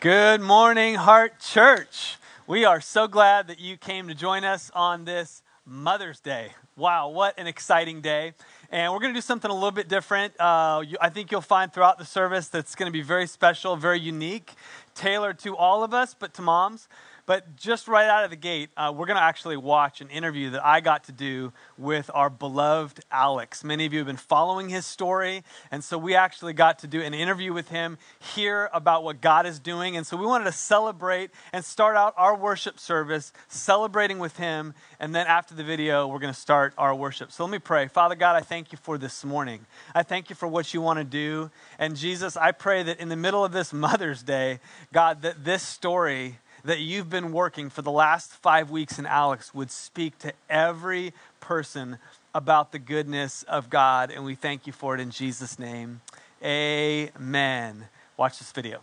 Good morning, Heart Church. We are so glad that you came to join us on this Mother's Day. Wow, what an exciting day. And we're going to do something a little bit different. Uh, you, I think you'll find throughout the service that's going to be very special, very unique, tailored to all of us, but to moms. But just right out of the gate, uh, we're going to actually watch an interview that I got to do with our beloved Alex. Many of you have been following his story, and so we actually got to do an interview with him, hear about what God is doing. And so we wanted to celebrate and start out our worship service celebrating with him. And then after the video, we're going to start our worship. So let me pray. Father God, I thank you for this morning. I thank you for what you want to do. And Jesus, I pray that in the middle of this Mother's Day, God, that this story that you've been working for the last five weeks in Alex would speak to every person about the goodness of God. And we thank you for it in Jesus' name. Amen. Watch this video.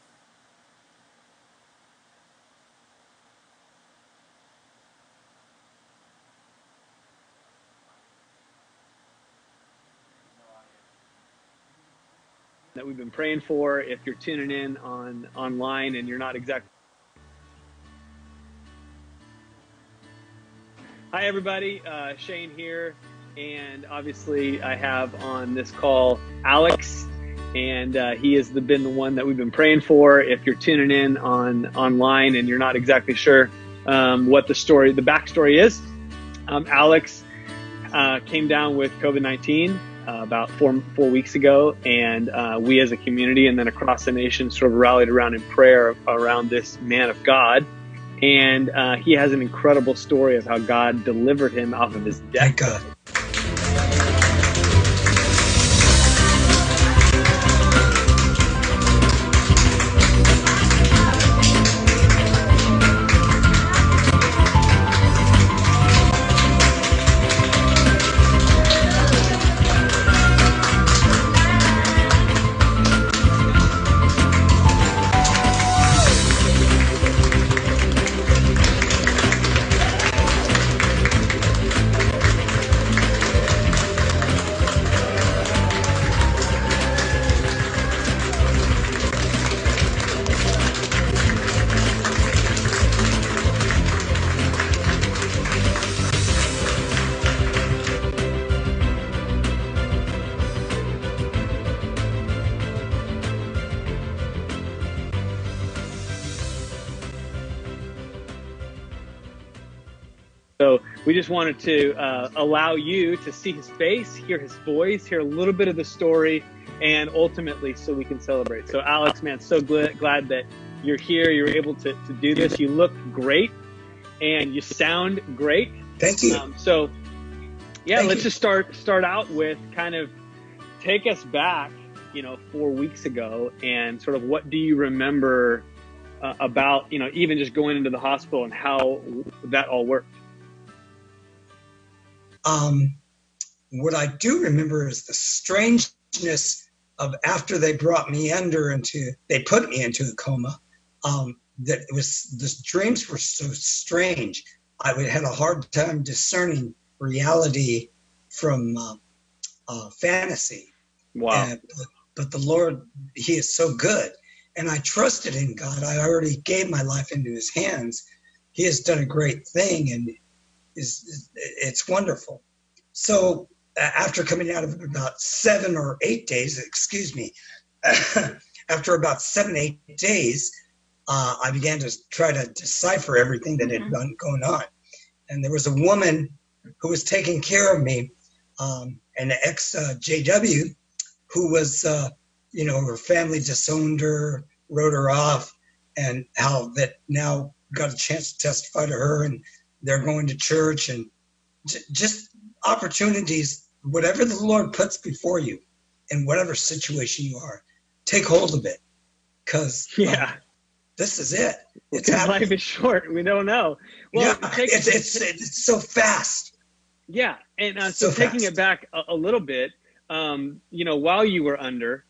that we've been praying for. If you're tuning in on online and you're not exactly Hi, everybody. Uh, Shane here. And obviously, I have on this call Alex, and uh, he has been the one that we've been praying for. If you're tuning in on online and you're not exactly sure um, what the story, the backstory is, um, Alex uh, came down with COVID 19 uh, about four four weeks ago, and uh, we as a community and then across the nation sort of rallied around in prayer around this man of God and uh, he has an incredible story of how God delivered him out of his death. Thank God. We just wanted to uh, allow you to see his face, hear his voice, hear a little bit of the story, and ultimately so we can celebrate. So, Alex, man, so glad, glad that you're here. You're able to, to do this. You look great and you sound great. Thank you. Um, so, yeah, Thank let's you. just start start out with kind of take us back, you know, four weeks ago, and sort of what do you remember uh, about, you know, even just going into the hospital and how that all worked. Um, what I do remember is the strangeness of after they brought me under into, they put me into a coma. Um, that it was the dreams were so strange. I had a hard time discerning reality from uh, uh, fantasy. Wow. And, but, but the Lord, He is so good, and I trusted in God. I already gave my life into His hands. He has done a great thing, and is it's wonderful. So after coming out of about seven or eight days, excuse me, after about seven eight days, uh, I began to try to decipher everything that had Mm-hmm. been going on, and there was a woman who was taking care of me, um, an ex uh, JW, who was, uh, you know, her family disowned her, wrote her off, and how that now got a chance to testify to her, and they're going to church, and j- just opportunities, whatever the Lord puts before you, in whatever situation you are, take hold of it, because Yeah. this is it. It's happening. life is short. We don't know. Well, yeah, take- it's, it's it's so fast. yeah, and uh, so, So taking fast. it back a, a little bit, um, you know, while you were under,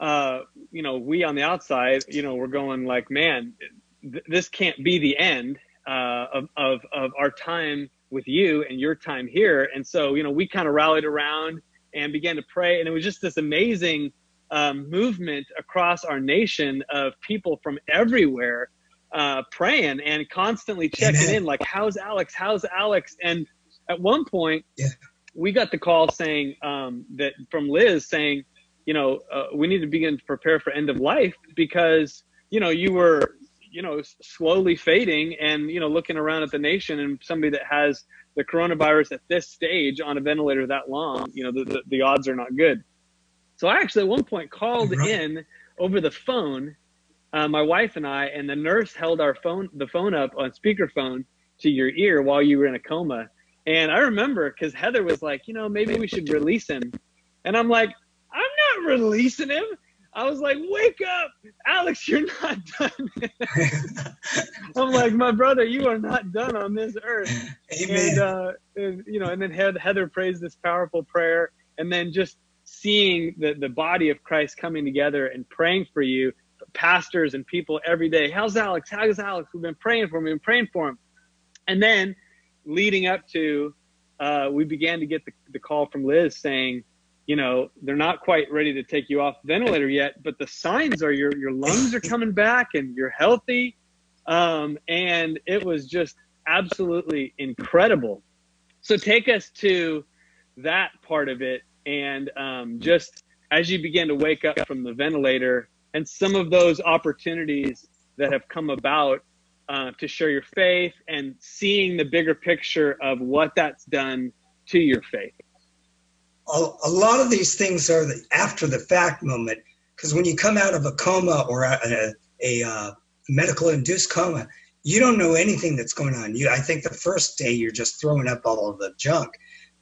uh, you know, we on the outside, you know, we're going like, man, th- this can't be the end uh, of, of of our time with you and your time here. And so, you know, we kind of rallied around and began to pray, and it was just this amazing um, movement across our nation of people from everywhere uh, praying and constantly checking Amen. in, like, "How's Alex? How's Alex?" And at one point, yeah. we got the call saying um, that from Liz saying, you know, uh, we need to begin to prepare for end of life because you know you were you know slowly fading and you know looking around at the nation and somebody that has the coronavirus at this stage on a ventilator that long you know the, the, the odds are not good. So i actually at one point called right. in over the phone uh, my wife and i and the nurse held our phone the phone up on speakerphone to your ear while you were in a coma. And i remember because heather was like you know maybe we should release him. And i'm like i'm not releasing him I was like, wake up, Alex, you're not done. I'm like, my brother, you are not done on this earth. Amen. And, uh, and, you know, and then Heather prays this powerful prayer, and then just seeing the, the body of Christ coming together and praying for you, pastors and people every day. How's Alex? How's Alex? We've been praying for him. We've been praying for him. And then leading up to, uh, we began to get the, the call from Liz saying, you know they're not quite ready to take you off ventilator yet but the signs are your your lungs are coming back and you're healthy. Um, and it was just absolutely incredible. So take us to that part of it and um, just as you begin to wake up from the ventilator and some of those opportunities that have come about uh, to share your faith and seeing the bigger picture of what that's done to your faith a, a lot of these things are the after the fact moment because when you come out of a coma or a, a, a uh, medical induced coma, you don't know anything that's going on. You, I think the first day you're just throwing up all of the junk,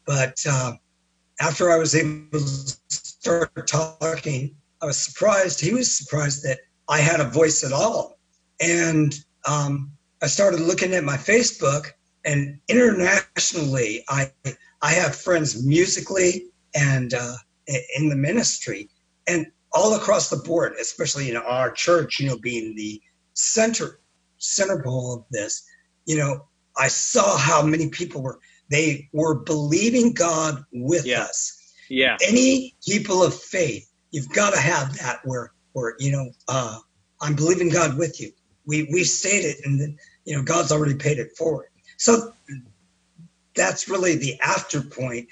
but uh, after I was able to start talking, I was surprised. He was surprised that I had a voice at all, and um, I started looking at my Facebook. And internationally, I I have friends musically, and uh, in the ministry and all across the board, especially in our church, you know, being the center center pole of this, you know, I saw how many people were they were believing God with yeah. us. Yeah. Any people of faith, you've got to have that where where you know, uh, I'm believing God with you. We we stated it and then you know God's already paid it forward. So that's really the after point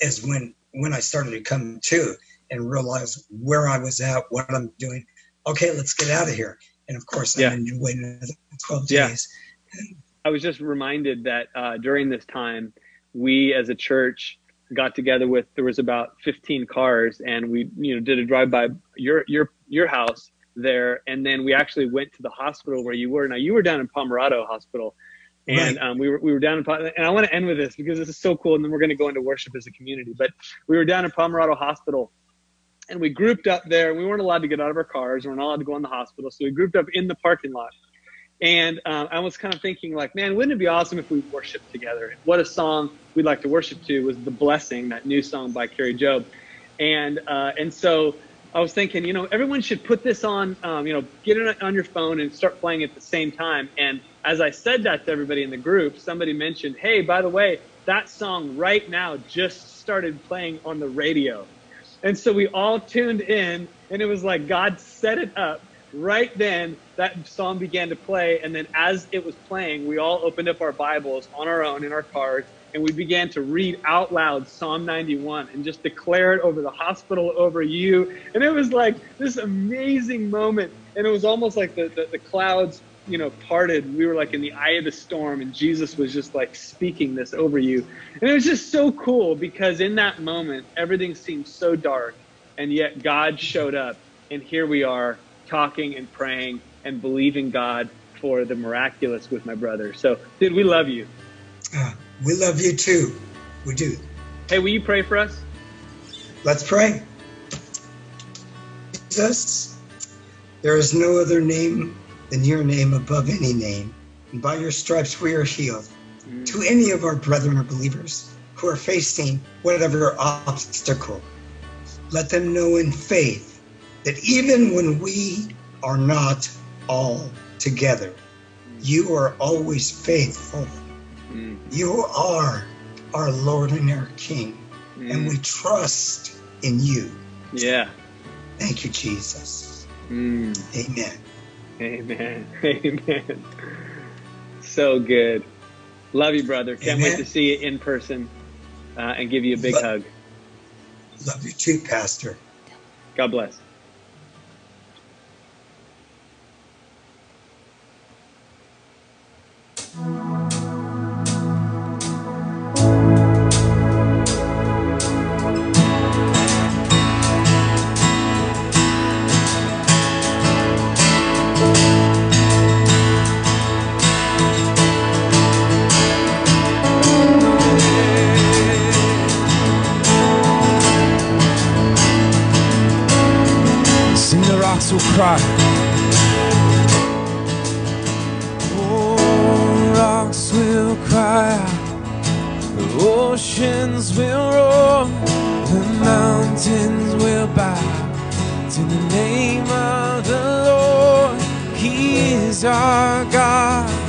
is when when I started to come to and realize where I was at, what I'm doing. Okay, let's get out of here. And of course, yeah. I'm waiting another 12 yeah. days. I was just reminded that uh, during this time, we as a church got together with there was about 15 cars, and we you know did a drive by your your your house there, and then we actually went to the hospital where you were. Now you were down in Pomerado Hospital, and right. um, we were we were down in and I want to end with this because this is so cool, and then we're going to go into worship as a community. But we were down in Pomerado Hospital, and we grouped up there. We weren't allowed to get out of our cars. We we're not allowed to go in the hospital, so we grouped up in the parking lot. And um, I was kind of thinking, like, man, wouldn't it be awesome if we worshiped together? What a song we'd like to worship to was "The Blessing," that new song by Kari Jobe, and uh, and so I was thinking, you know, everyone should put this on, um, you know, get it on your phone and start playing at the same time. And as I said that to everybody in the group, somebody mentioned, hey, by the way, that song right now just started playing on the radio. And so we all tuned in, and it was like God set it up. Right then, that song began to play. And then as it was playing, we all opened up our Bibles on our own in our cars, and we began to read out loud Psalm 91 and just declare it over the hospital, over you. And it was like this amazing moment. And it was almost like the, the, the clouds you know, parted, we were like in the eye of the storm, and Jesus was just like speaking this over you. And it was just so cool because in that moment, everything seemed so dark, and yet God showed up, and here we are talking and praying and believing God for the miraculous with my brother. So, dude, we love you. Ah, We love you too. We do. Hey, will you pray for us? Let's pray. Jesus, there is no other name than your name above any name. And by your stripes we are healed. Mm. To any of our brethren or believers who are facing whatever obstacle, let them know in faith that even when we are not all together, you are always faithful. Mm. You are our Lord and our King, mm. and we trust in you. Yeah. Thank you, Jesus. Mm. Amen. Amen. Amen. So good. Love you, brother. Can't Amen. wait to see you in person uh, and give you a big hug. Love you too, Pastor. God bless. Rocks will cry. The oceans will roar. The mountains will bow to the name of the Lord. He is our God.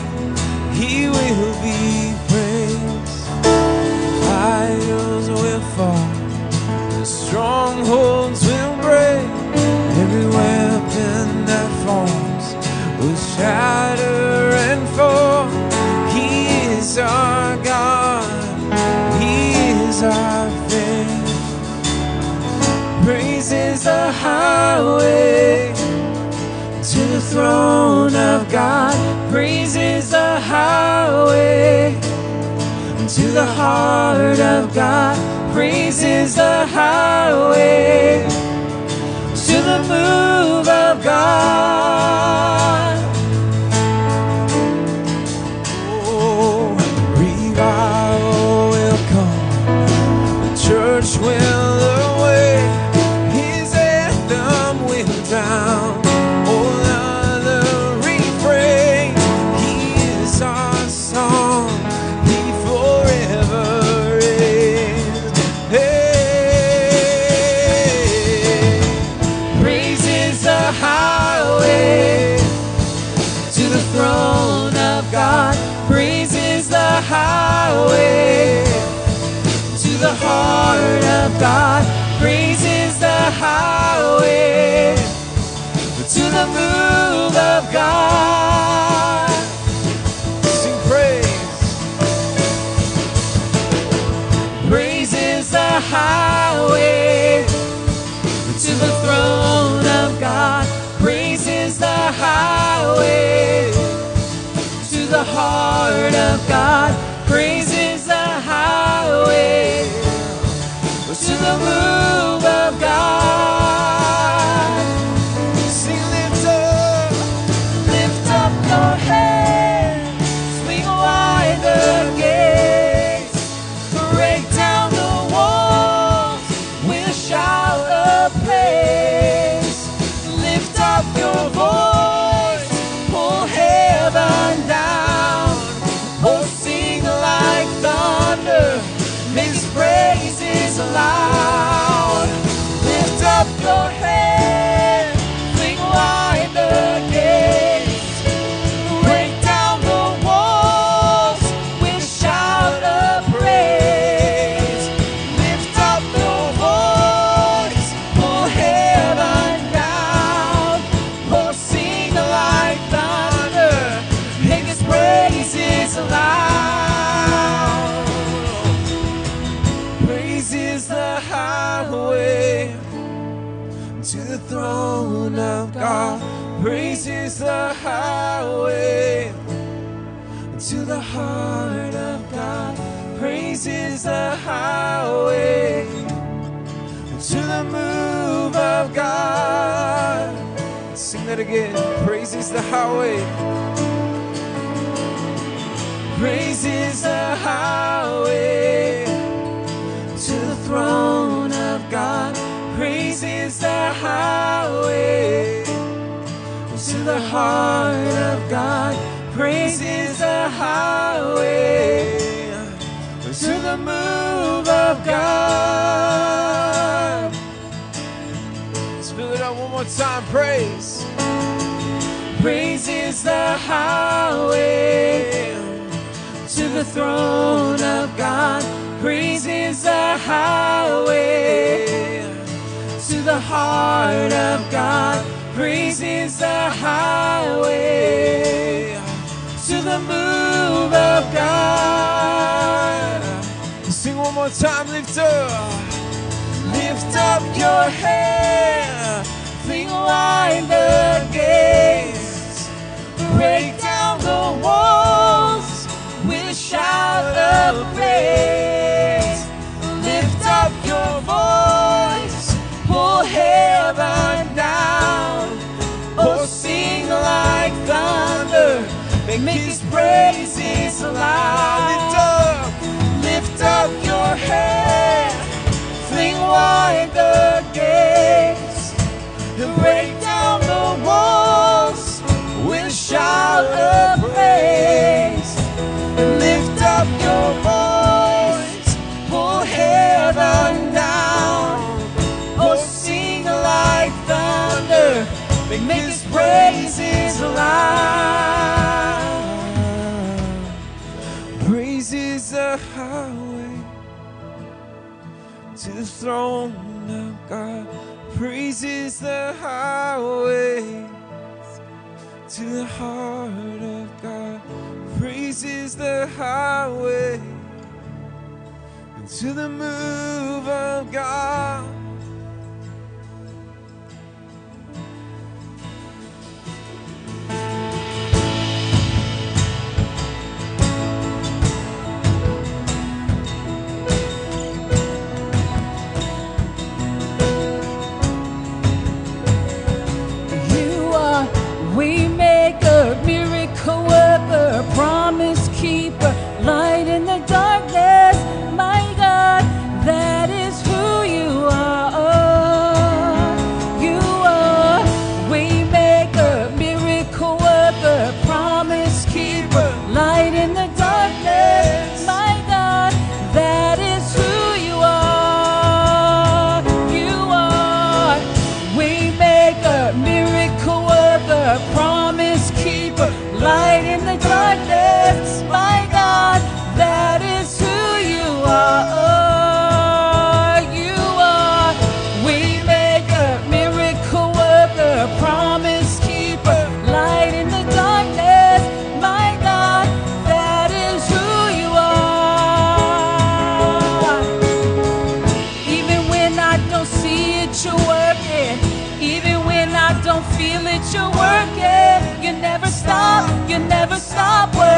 Our God. He is our faith. Praise is the highway to the throne of God. Praise is the highway to the heart of God. Praise is the highway to the move of God. God. Praise is the highway to the move of God. Sing praise. Praise is the highway to the throne of God. Praise is the highway to the heart of God. Praise the move heart of God. Praise is the highway to the move of God. Sing one more time, lift up. Lift up your head, fling wide the gates, break down the walls with a shout of praise. Lift up your voice, heaven down, oh sing like thunder, make His praises loud. Lift up, lift up your head, fling wide the gates, and break down the walls with a shout of praise. Lift up your thunder, make His praises loud. Praise is the highway to the throne of God. Praise is the highway to the heart of God. Praise is the highway to the move of God.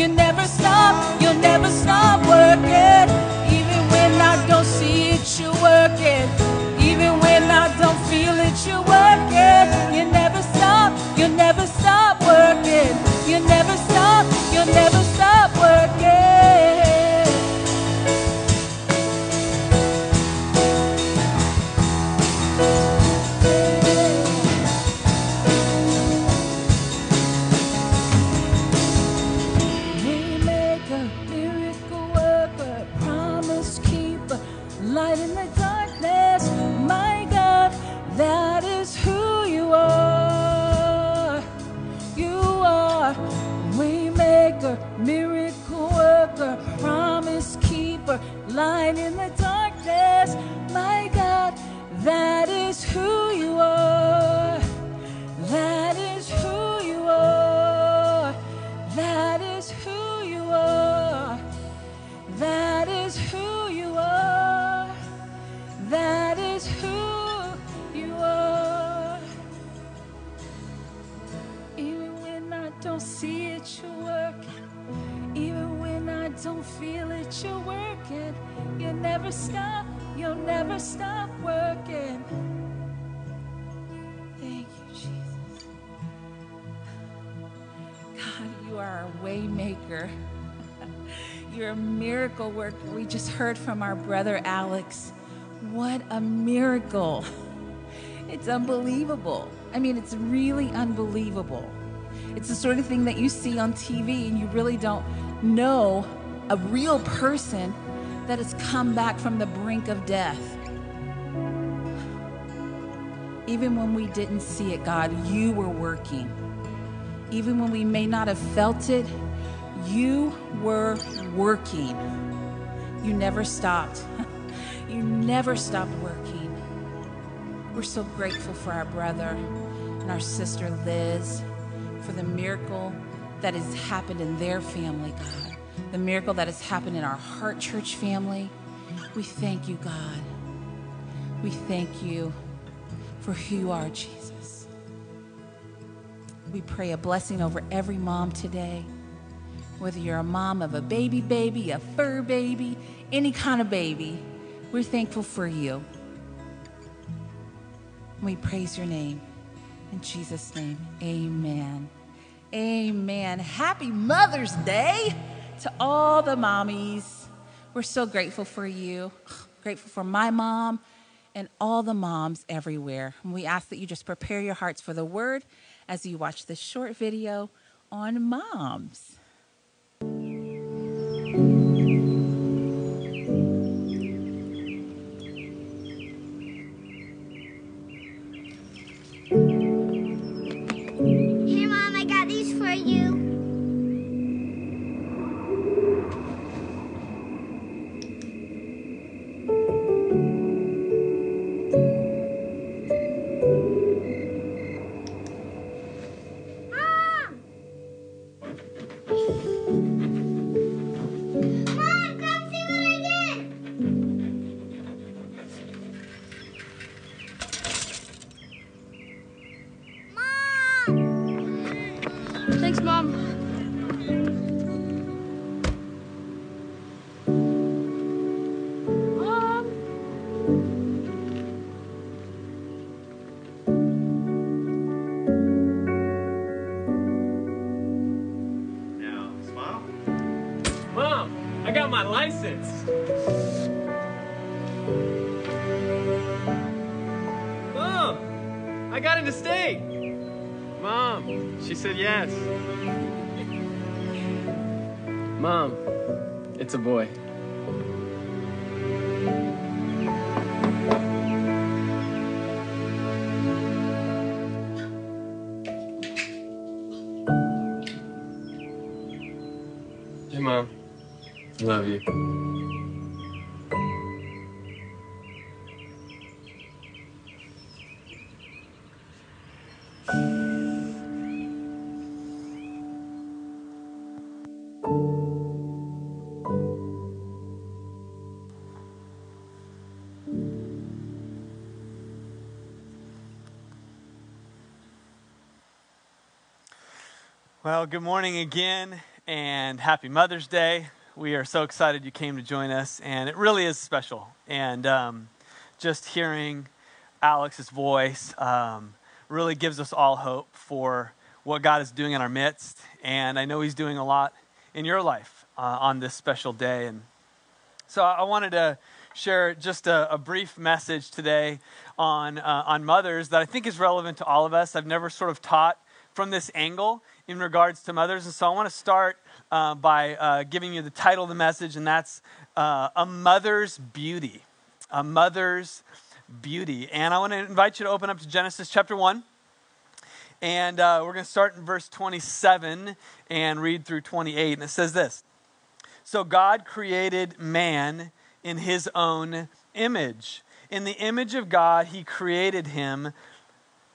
You never stop, you'll never stop working. Even when I don't see it, you're working. Even when I don't feel it, you're working. Heard from our brother Alex. What a miracle. It's unbelievable. I mean, it's really unbelievable. It's the sort of thing that you see on TV and you really don't know a real person that has come back from the brink of death. Even when we didn't see it, God, you were working. Even when we may not have felt it, you were working. You never stopped. You never stopped working. We're so grateful for our brother and our sister Liz, for the miracle that has happened in their family, God. The miracle that has happened in our Heart Church family. We thank you, God. We thank you for who you are, Jesus. We pray a blessing over every mom today. Whether you're a mom of a baby baby, a fur baby, any kind of baby, we're thankful for you. We praise your name. In Jesus' name, amen. Amen. Happy Mother's Day to all the mommies. We're so grateful for you, grateful for my mom and all the moms everywhere. We ask that you just prepare your hearts for the word as you watch this short video on moms. Said yes. Mom, it's a boy. Hey, Mom. Love you. Well, good morning again and happy Mother's Day. We are so excited you came to join us, and it really is special. And um, just hearing Alex's voice um, really gives us all hope for what God is doing in our midst. And I know He's doing a lot in your life uh, on this special day. And so I wanted to share just a, a brief message today on, uh, on mothers that I think is relevant to all of us. I've never sort of taught from this angle in regards to mothers. And so I want to start uh, by uh, giving you the title of the message, and that's uh, A Mother's Beauty. A Mother's Beauty. And I want to invite you to open up to Genesis chapter 1. And uh, we're going to start in verse 27 and read through 28. And it says this So God created man in his own image. In the image of God, he created him.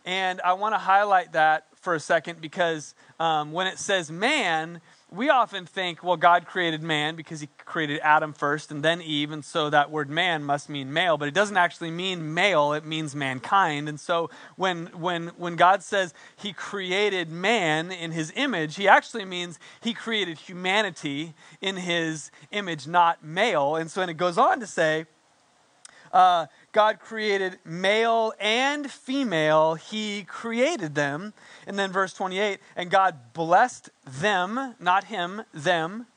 And I want to highlight that for a second because um, when it says man, we often think, well, God created man because he created Adam first and then Eve, and so that word man must mean male, but it doesn't actually mean male, it means mankind. And so when, when, when God says he created man in his image, he actually means he created humanity in his image, not male. And so and it goes on to say, Uh, God created male and female, He created them. And then verse 28 and God blessed them, not Him, them.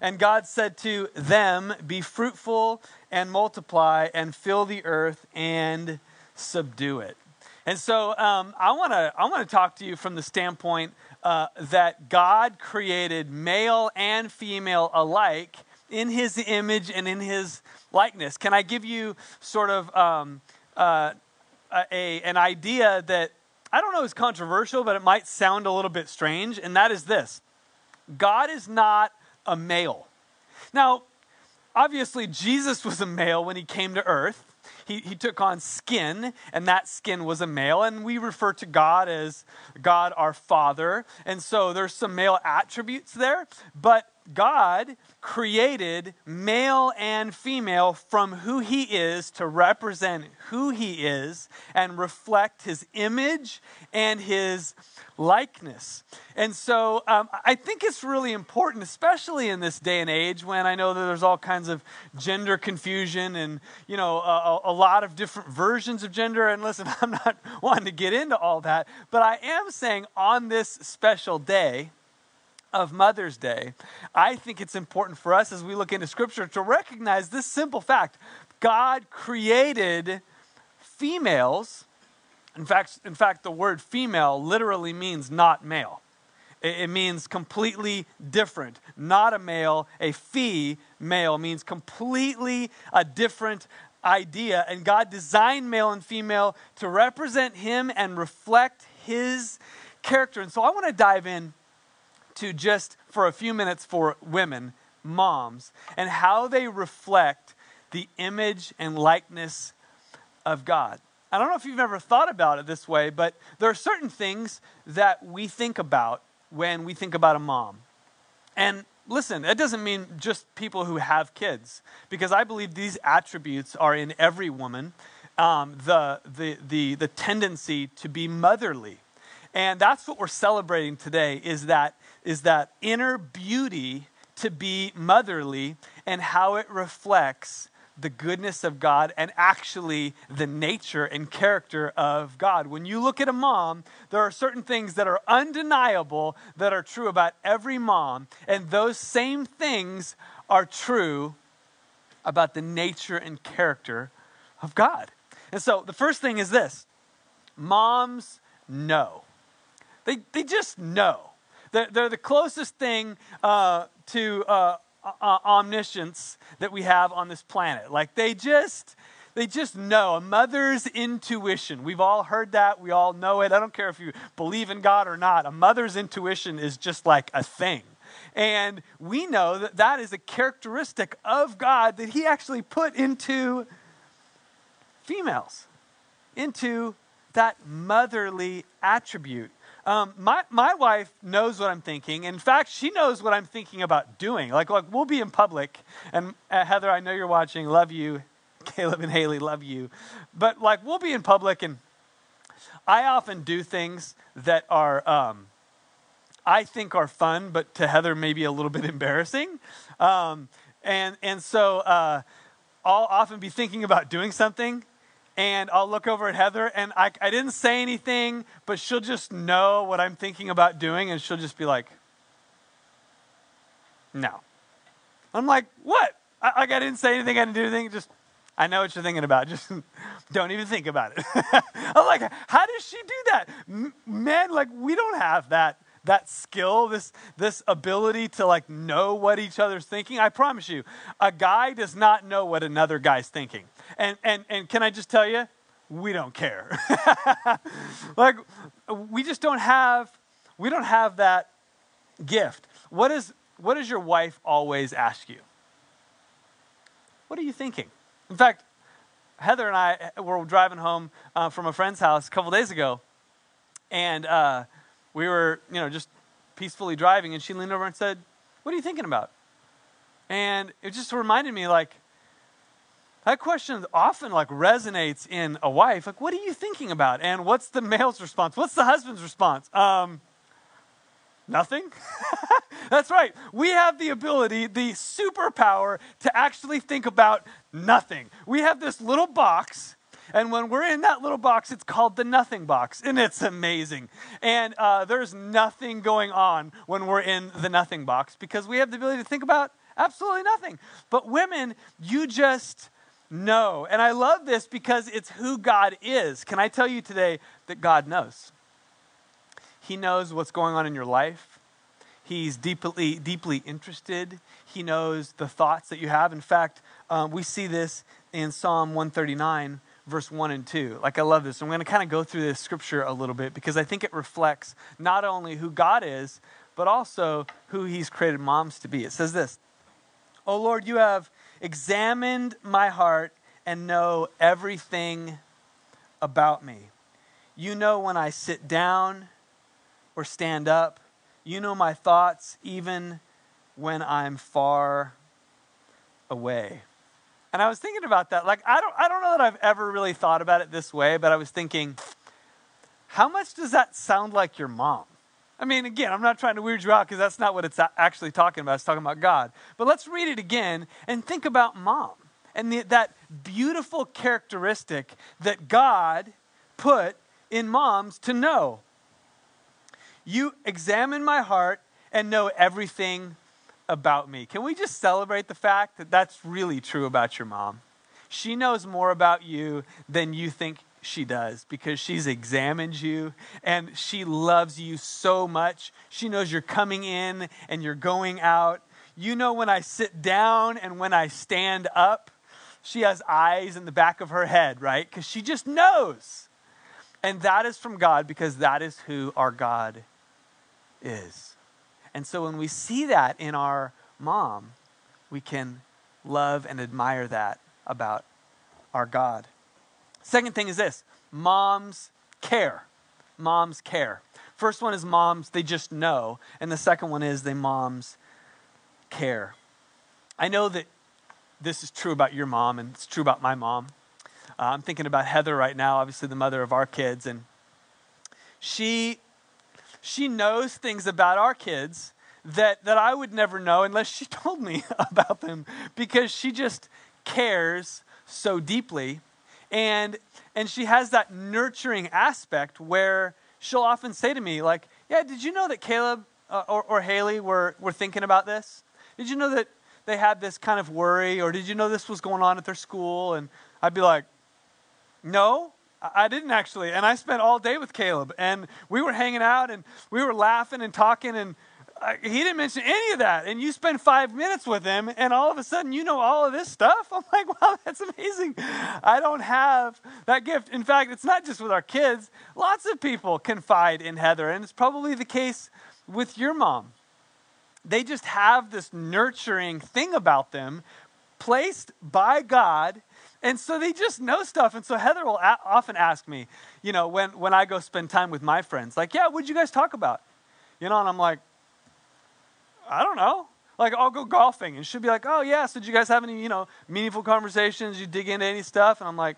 And God said to them, Be fruitful and multiply and fill the earth and subdue it. And so um, I want to I want to talk to you from the standpoint uh, that God created male and female alike in His image and in His likeness. Can I give you sort of um, uh, a, an idea that I don't know is controversial, but it might sound a little bit strange, and that is this God is not a male. Now, obviously, Jesus was a male when he came to earth. He, he took on skin, and that skin was a male. And we refer to God as God our Father. And so there's some male attributes there. But God created male and female from who he is to represent who he is and reflect his image and his likeness. And so um, I think it's really important, especially in this day and age when I know that there's all kinds of gender confusion and, you know, a, a lot of different versions of gender. And listen, I'm not wanting to get into all that, but I am saying on this special day, of Mother's Day, I think it's important for us as we look into Scripture to recognize this simple fact God created females. In fact, in fact, the word female literally means not male. It, means completely different. Not a male, a fee male means completely a different idea. And God designed male and female to represent Him and reflect His character. And so I want to dive in to just for a few minutes for women, moms, and how they reflect the image and likeness of God. I don't know if you've ever thought about it this way, but there are certain things that we think about when we think about a mom. And listen, that doesn't mean just people who have kids, because I believe these attributes are in every woman. Um, the, the, the, the tendency to be motherly. And that's what we're celebrating today is that is that inner beauty to be motherly and how it reflects the goodness of God and actually the nature and character of God. When you look at a mom, there are certain things that are undeniable that are true about every mom, and those same things are true about the nature and character of God. And so the first thing is this moms know. They, they just know. They're, they're the closest thing uh, to uh, uh, omniscience that we have on this planet. Like they just, they just know a mother's intuition. We've all heard that. We all know it. I don't care if you believe in God or not. A mother's intuition is just like a thing. And we know that that is a characteristic of God that He actually put into females, into that motherly attribute. Um, my, my wife knows what I'm thinking. In fact, she knows what I'm thinking about doing. Like, like we'll be in public, and uh, Heather, I know you're watching. Love you. Caleb and Haley, love you. But like, we'll be in public, and I often do things that are, um, I think are fun, but to Heather, maybe a little bit embarrassing. Um, and, and so uh, I'll often be thinking about doing something, and I'll look over at Heather, and I, I didn't say anything, but she'll just know what I'm thinking about doing, and she'll just be like, no. I'm like, what? I, like, I didn't say anything, I didn't do anything, just, I know what you're thinking about. Just don't even think about it. I'm like, how does she do that? M- men, like, we don't have that that skill, this, this ability to like know what each other's thinking. I promise you, a guy does not know what another guy's thinking. And, and, and can I just tell you, we don't care. like, we just don't have, we don't have that gift. What, is, what does your wife always ask you? What are you thinking? In fact, Heather and I were driving home uh, from a friend's house a couple days ago, and uh, we were, you know, just peacefully driving, and she leaned over and said, What are you thinking about? And it just reminded me, like, that question often like resonates in a wife. Like, what are you thinking about? And what's the male's response? What's the husband's response? Um, Nothing? That's right. We have the ability, the superpower to actually think about nothing. We have this little box, and when we're in that little box, it's called the nothing box, and it's amazing. And uh, there's nothing going on when we're in the nothing box because we have the ability to think about absolutely nothing. But women, you just know. And I love this because it's who God is. Can I tell you today that God knows? He knows what's going on in your life. He's deeply, deeply interested. He knows the thoughts that you have. In fact, um, we see this in Psalm 139, verse 1 and 2. Like, I love this. I'm going to kind of go through this scripture a little bit because I think it reflects not only who God is, but also who He's created moms to be. It says this Oh Lord, you have examined my heart and know everything about me. You know when I sit down or stand up. You know my thoughts even when I'm far away. And I was thinking about that. Like I don't I don't know that I've ever really thought about it this way, but I was thinking how much does that sound like your mom? I mean, again, I'm not trying to weird you out because that's not what it's actually talking about. It's talking about God. But let's read it again and think about mom and the, that beautiful characteristic that God put in moms to know. You examine my heart and know everything about me. Can we just celebrate the fact that that's really true about your mom? She knows more about you than you think she does because she's examined you and she loves you so much. She knows you're coming in and you're going out. You know when I sit down and when I stand up. She has eyes in the back of her head, right? Because she just knows. And that is from God because that is who our God is. And so when we see that in our mom, we can love and admire that about our God. Second thing is this moms care. Moms care. First one is moms, they just know. And the second one is they moms care. I know that this is true about your mom and it's true about my mom. Uh, I'm thinking about Heather right now, obviously the mother of our kids, and she she knows things about our kids that that I would never know unless she told me about them because she just cares so deeply and and she has that nurturing aspect where she'll often say to me like yeah did you know that caleb uh, or, or haley were, were thinking about this did you know that they had this kind of worry or did you know this was going on at their school and i'd be like no I didn't actually. And I spent all day with Caleb. And we were hanging out and we were laughing and talking. And he didn't mention any of that. And you spend five minutes with him, and all of a sudden you know all of this stuff. I'm like, wow, that's amazing. I don't have that gift. In fact, it's not just with our kids, lots of people confide in Heather. And it's probably the case with your mom. They just have this nurturing thing about them placed by God and so they just know stuff. And so Heather will a- often ask me, you know, when, when I go spend time with my friends, like, yeah, what'd you guys talk about? You know, and I'm like, I don't know. Like, I'll go golfing. And she'll be like, oh, yeah, so did you guys have any, you know, meaningful conversations? You dig into any stuff? And I'm like,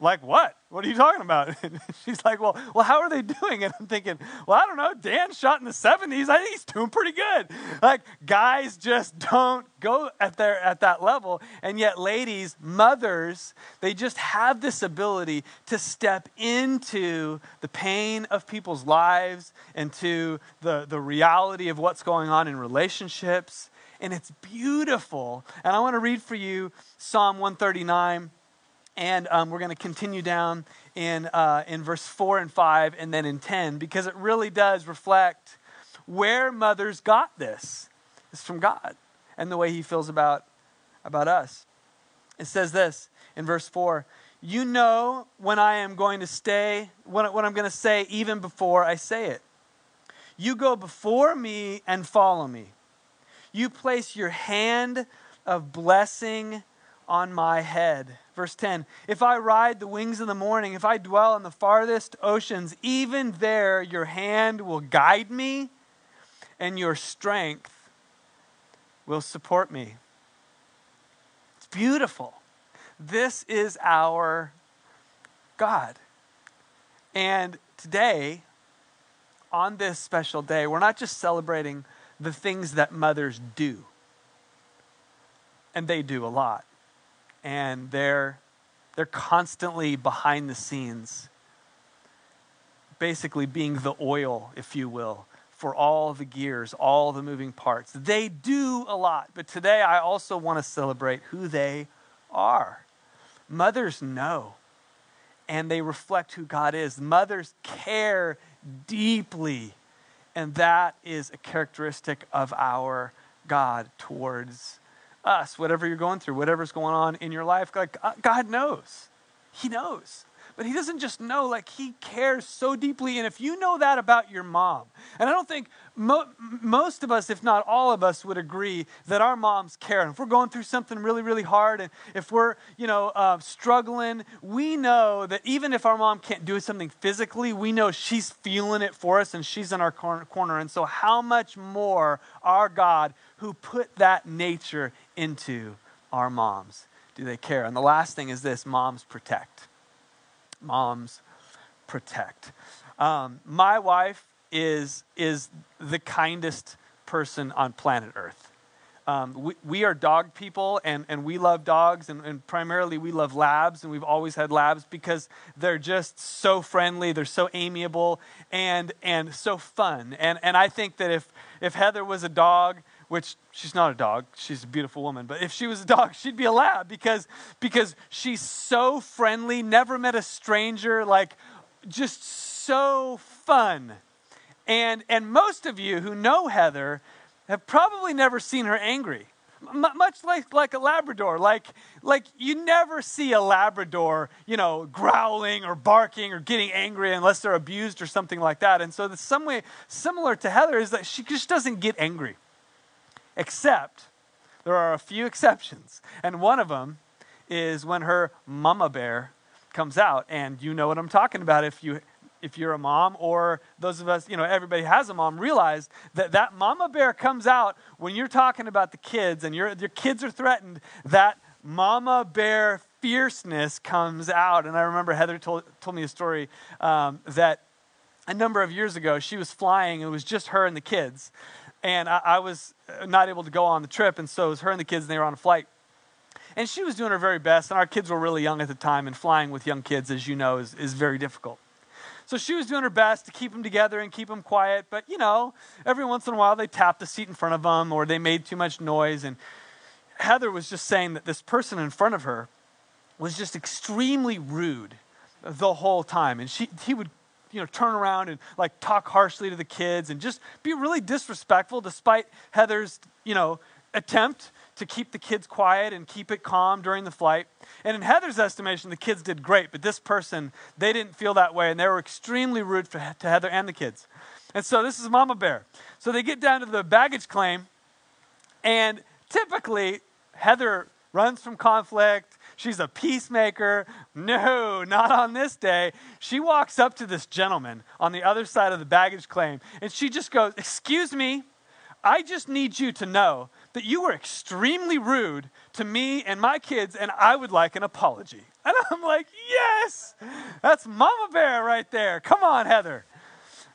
like what? What are you talking about? And she's like, well, well, how are they doing? And I'm thinking, well, I don't know. Dan shot in the 70s. I think he's doing pretty good. Like guys just don't go at their at that level, and yet ladies, mothers, they just have this ability to step into the pain of people's lives and to the the reality of what's going on in relationships, and it's beautiful. And I want to read for you Psalm 139 and um, we're going to continue down in, uh, in verse 4 and 5 and then in 10 because it really does reflect where mothers got this. It's from God and the way he feels about, about us. It says this in verse 4 You know when I am going to stay, what, what I'm going to say even before I say it. You go before me and follow me. You place your hand of blessing on my head. Verse 10 If I ride the wings of the morning, if I dwell in the farthest oceans, even there your hand will guide me and your strength will support me. It's beautiful. This is our God. And today, on this special day, we're not just celebrating the things that mothers do, and they do a lot, and they're they're constantly behind the scenes, basically being the oil, if you will, for all the gears, all the moving parts. They do a lot, but today I also want to celebrate who they are. Mothers know, and they reflect who God is. Mothers care deeply, and that is a characteristic of our God towards us. Whatever you're going through, whatever's going on in your life, like uh, God knows. He knows. But he doesn't just know, like he cares so deeply. And if you know that about your mom, and I don't think mo- most of us, if not all of us, would agree that our moms care. And if we're going through something really, really hard, and if we're, you know, uh, struggling, we know that even if our mom can't do something physically, we know she's feeling it for us and she's in our cor- corner. And so, how much more our God, who put that nature into our moms, do they care? And the last thing is this moms protect moms protect. Um, my wife is, is the kindest person on planet Earth. Um, we, we are dog people and, and we love dogs and, and primarily we love labs and we've always had labs because they're just so friendly they're so amiable and, and so fun and, and i think that if, if heather was a dog which she's not a dog she's a beautiful woman but if she was a dog she'd be a lab because because she's so friendly never met a stranger like just so fun. And and most of you who know heather have probably never seen her angry. M- much like, like a labrador like like you never see a labrador you know growling or barking or getting angry unless they're abused or something like that. And so the some way similar to heather is that she just doesn't get angry except there are a few exceptions. And one of them is when her mama bear comes out. And you know what I'm talking about if you if you're a mom or those of us, you know, everybody has a mom, realize that that mama bear comes out when you're talking about the kids and your your kids are threatened, that mama bear fierceness comes out. And I remember Heather told, told me a story um, that a number of years ago, she was flying, and it was just her and the kids and I, I, was uh, not able to go on the trip, and so it was her and the kids, and they were on a flight. And she was doing her very best, and our kids were really young at the time, and flying with young kids, as you know, is, is very difficult. So she was doing her best to keep them together and keep them quiet, but you know, every once in a while they tapped the seat in front of them or they made too much noise. And Heather was just saying that this person in front of her was just extremely rude the whole time. And she, he would you know, turn around and like talk harshly to the kids and just be really disrespectful despite Heather's, you know, attempt to keep the kids quiet and keep it calm during the flight. And in Heather's estimation, the kids did great, but this person, they didn't feel that way and they were extremely rude to Heather and the kids. And so this is Mama Bear. So they get down to the baggage claim, and typically Heather runs from conflict She's a peacemaker. No, not on this day. She walks up to this gentleman on the other side of the baggage claim and she just goes, Excuse me, I just need you to know that you were extremely rude to me and my kids, and I would like an apology. And I'm like, Yes, that's Mama Bear right there. Come on, Heather.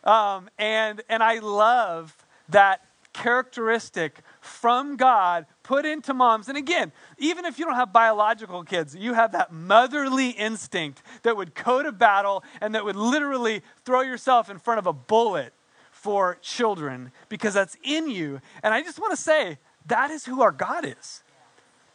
Um, and, and I love that characteristic from God put into moms. And again, even if you don't have biological kids, you have that motherly instinct that would go to battle and that would literally throw yourself in front of a bullet for children because that's in you. And I just want to say that is who our God is.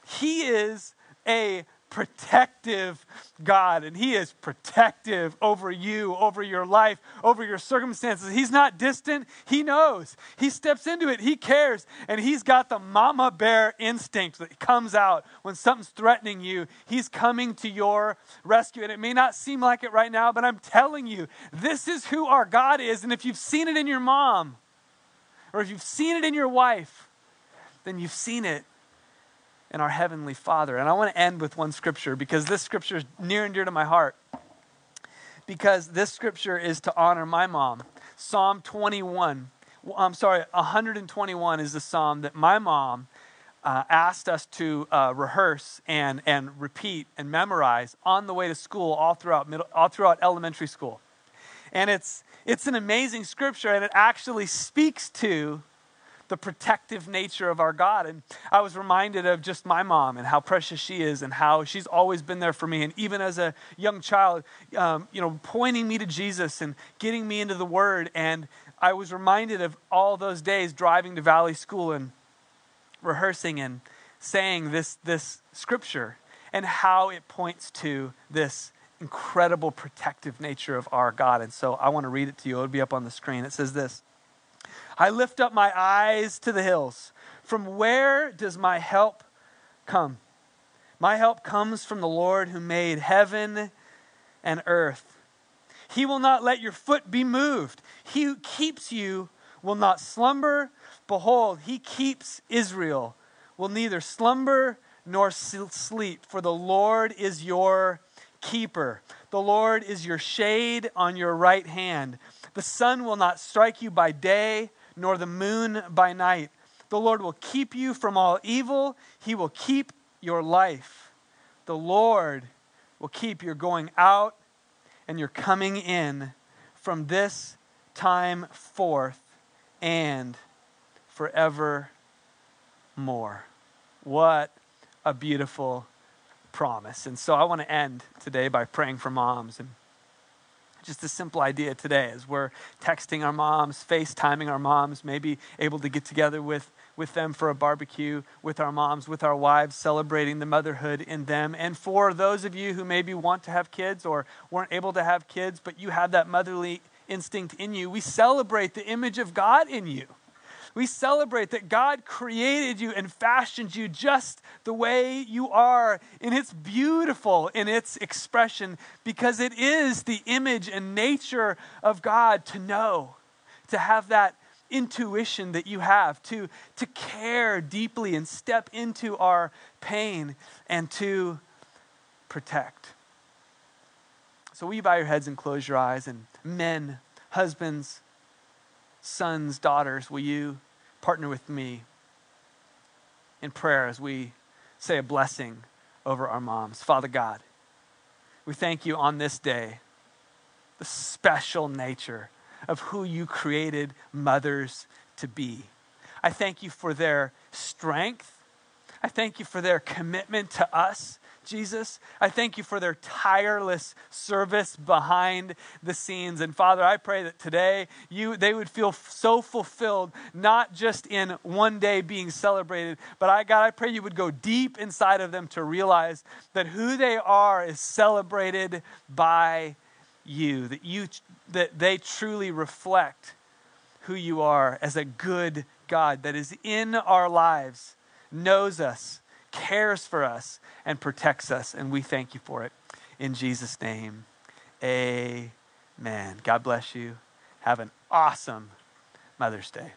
He is a protective God, and He is protective over you, over your life, over your circumstances. He's not distant, He knows. He steps into it, He cares, and He's got the mama bear instinct that comes out when something's threatening you. He's coming to your rescue, and it may not seem like it right now, but I'm telling you, this is who our God is, and if you've seen it in your mom, or if you've seen it in your wife, then you've seen it and our Heavenly Father. And I want to end with one scripture because this scripture is near and dear to my heart. Because this scripture is to honor my mom. Psalm 21, I'm sorry, 121 is the psalm that my mom uh, asked us to uh, rehearse and, and repeat and memorize on the way to school all throughout, middle, all throughout elementary school. And it's, it's an amazing scripture, and it actually speaks to the protective nature of our God. And I was reminded of just my mom and how precious she is and how she's always been there for me. And even as a young child, um, you know, pointing me to Jesus and getting me into the Word. And I was reminded of all those days driving to Valley School and rehearsing and saying this, this scripture and how it points to this incredible protective nature of our God. And so I want to read it to you. It'll be up on the screen. It says this I lift up my eyes to the hills. From where does my help come? My help comes from the Lord who made heaven and earth. He will not let your foot be moved. He who keeps you will not slumber. Behold, he keeps Israel, will neither slumber nor sleep, for the Lord is your keeper. The Lord is your shade on your right hand. The sun will not strike you by day, nor the moon by night. The Lord will keep you from all evil. He will keep your life. The Lord will keep your going out and your coming in from this time forth and forevermore. What a beautiful promise. And so I want to end today by praying for moms and just a simple idea today as we're texting our moms, FaceTiming our moms, maybe able to get together with, with them for a barbecue with our moms, with our wives, celebrating the motherhood in them. And for those of you who maybe want to have kids or weren't able to have kids, but you have that motherly instinct in you, we celebrate the image of God in you we celebrate that God created you and fashioned you just the way you are. And it's beautiful in its expression because it is the image and nature of God to know, to have that intuition that you have, to, to care deeply and step into our pain and to protect. So, will you bow your heads and close your eyes? And men, husbands, sons, daughters, will you partner with me in prayer as we say a blessing over our moms? Father God, we thank you on this day, the special nature of who you created mothers to be. I thank you for their strength. I thank you for their commitment to us Jesus. I thank you for their tireless service behind the scenes. And Father, I pray that today you they would feel so fulfilled, not just in one day being celebrated, but I God, I pray you would go deep inside of them to realize that who they are is celebrated by you, that you that they truly reflect who you are as a good God that is in our lives, knows us cares for us and protects us, and we thank you for it. In Jesus' name, amen. God bless you. Have an awesome Mother's Day.